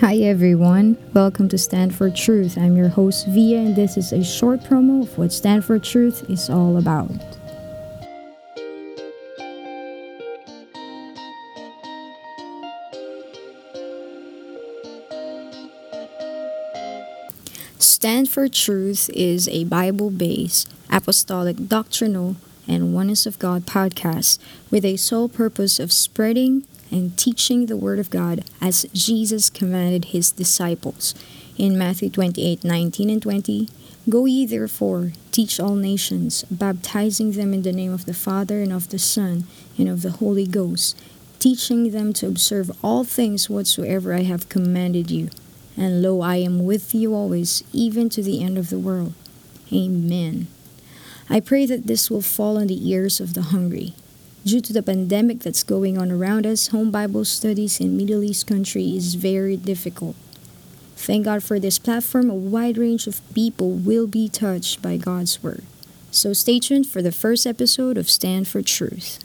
Hi everyone, welcome to Stand for Truth. I'm your host Via, and this is a short promo of what Stand for Truth is all about. Stand for Truth is a Bible based, apostolic, doctrinal, and Oneness of God podcast with a sole purpose of spreading and teaching the Word of God as Jesus commanded his disciples. In Matthew 28 19 and 20, Go ye therefore, teach all nations, baptizing them in the name of the Father and of the Son and of the Holy Ghost, teaching them to observe all things whatsoever I have commanded you. And lo, I am with you always, even to the end of the world. Amen. I pray that this will fall on the ears of the hungry. Due to the pandemic that's going on around us, home Bible studies in Middle East country is very difficult. Thank God for this platform. A wide range of people will be touched by God's word. So stay tuned for the first episode of Stand for Truth.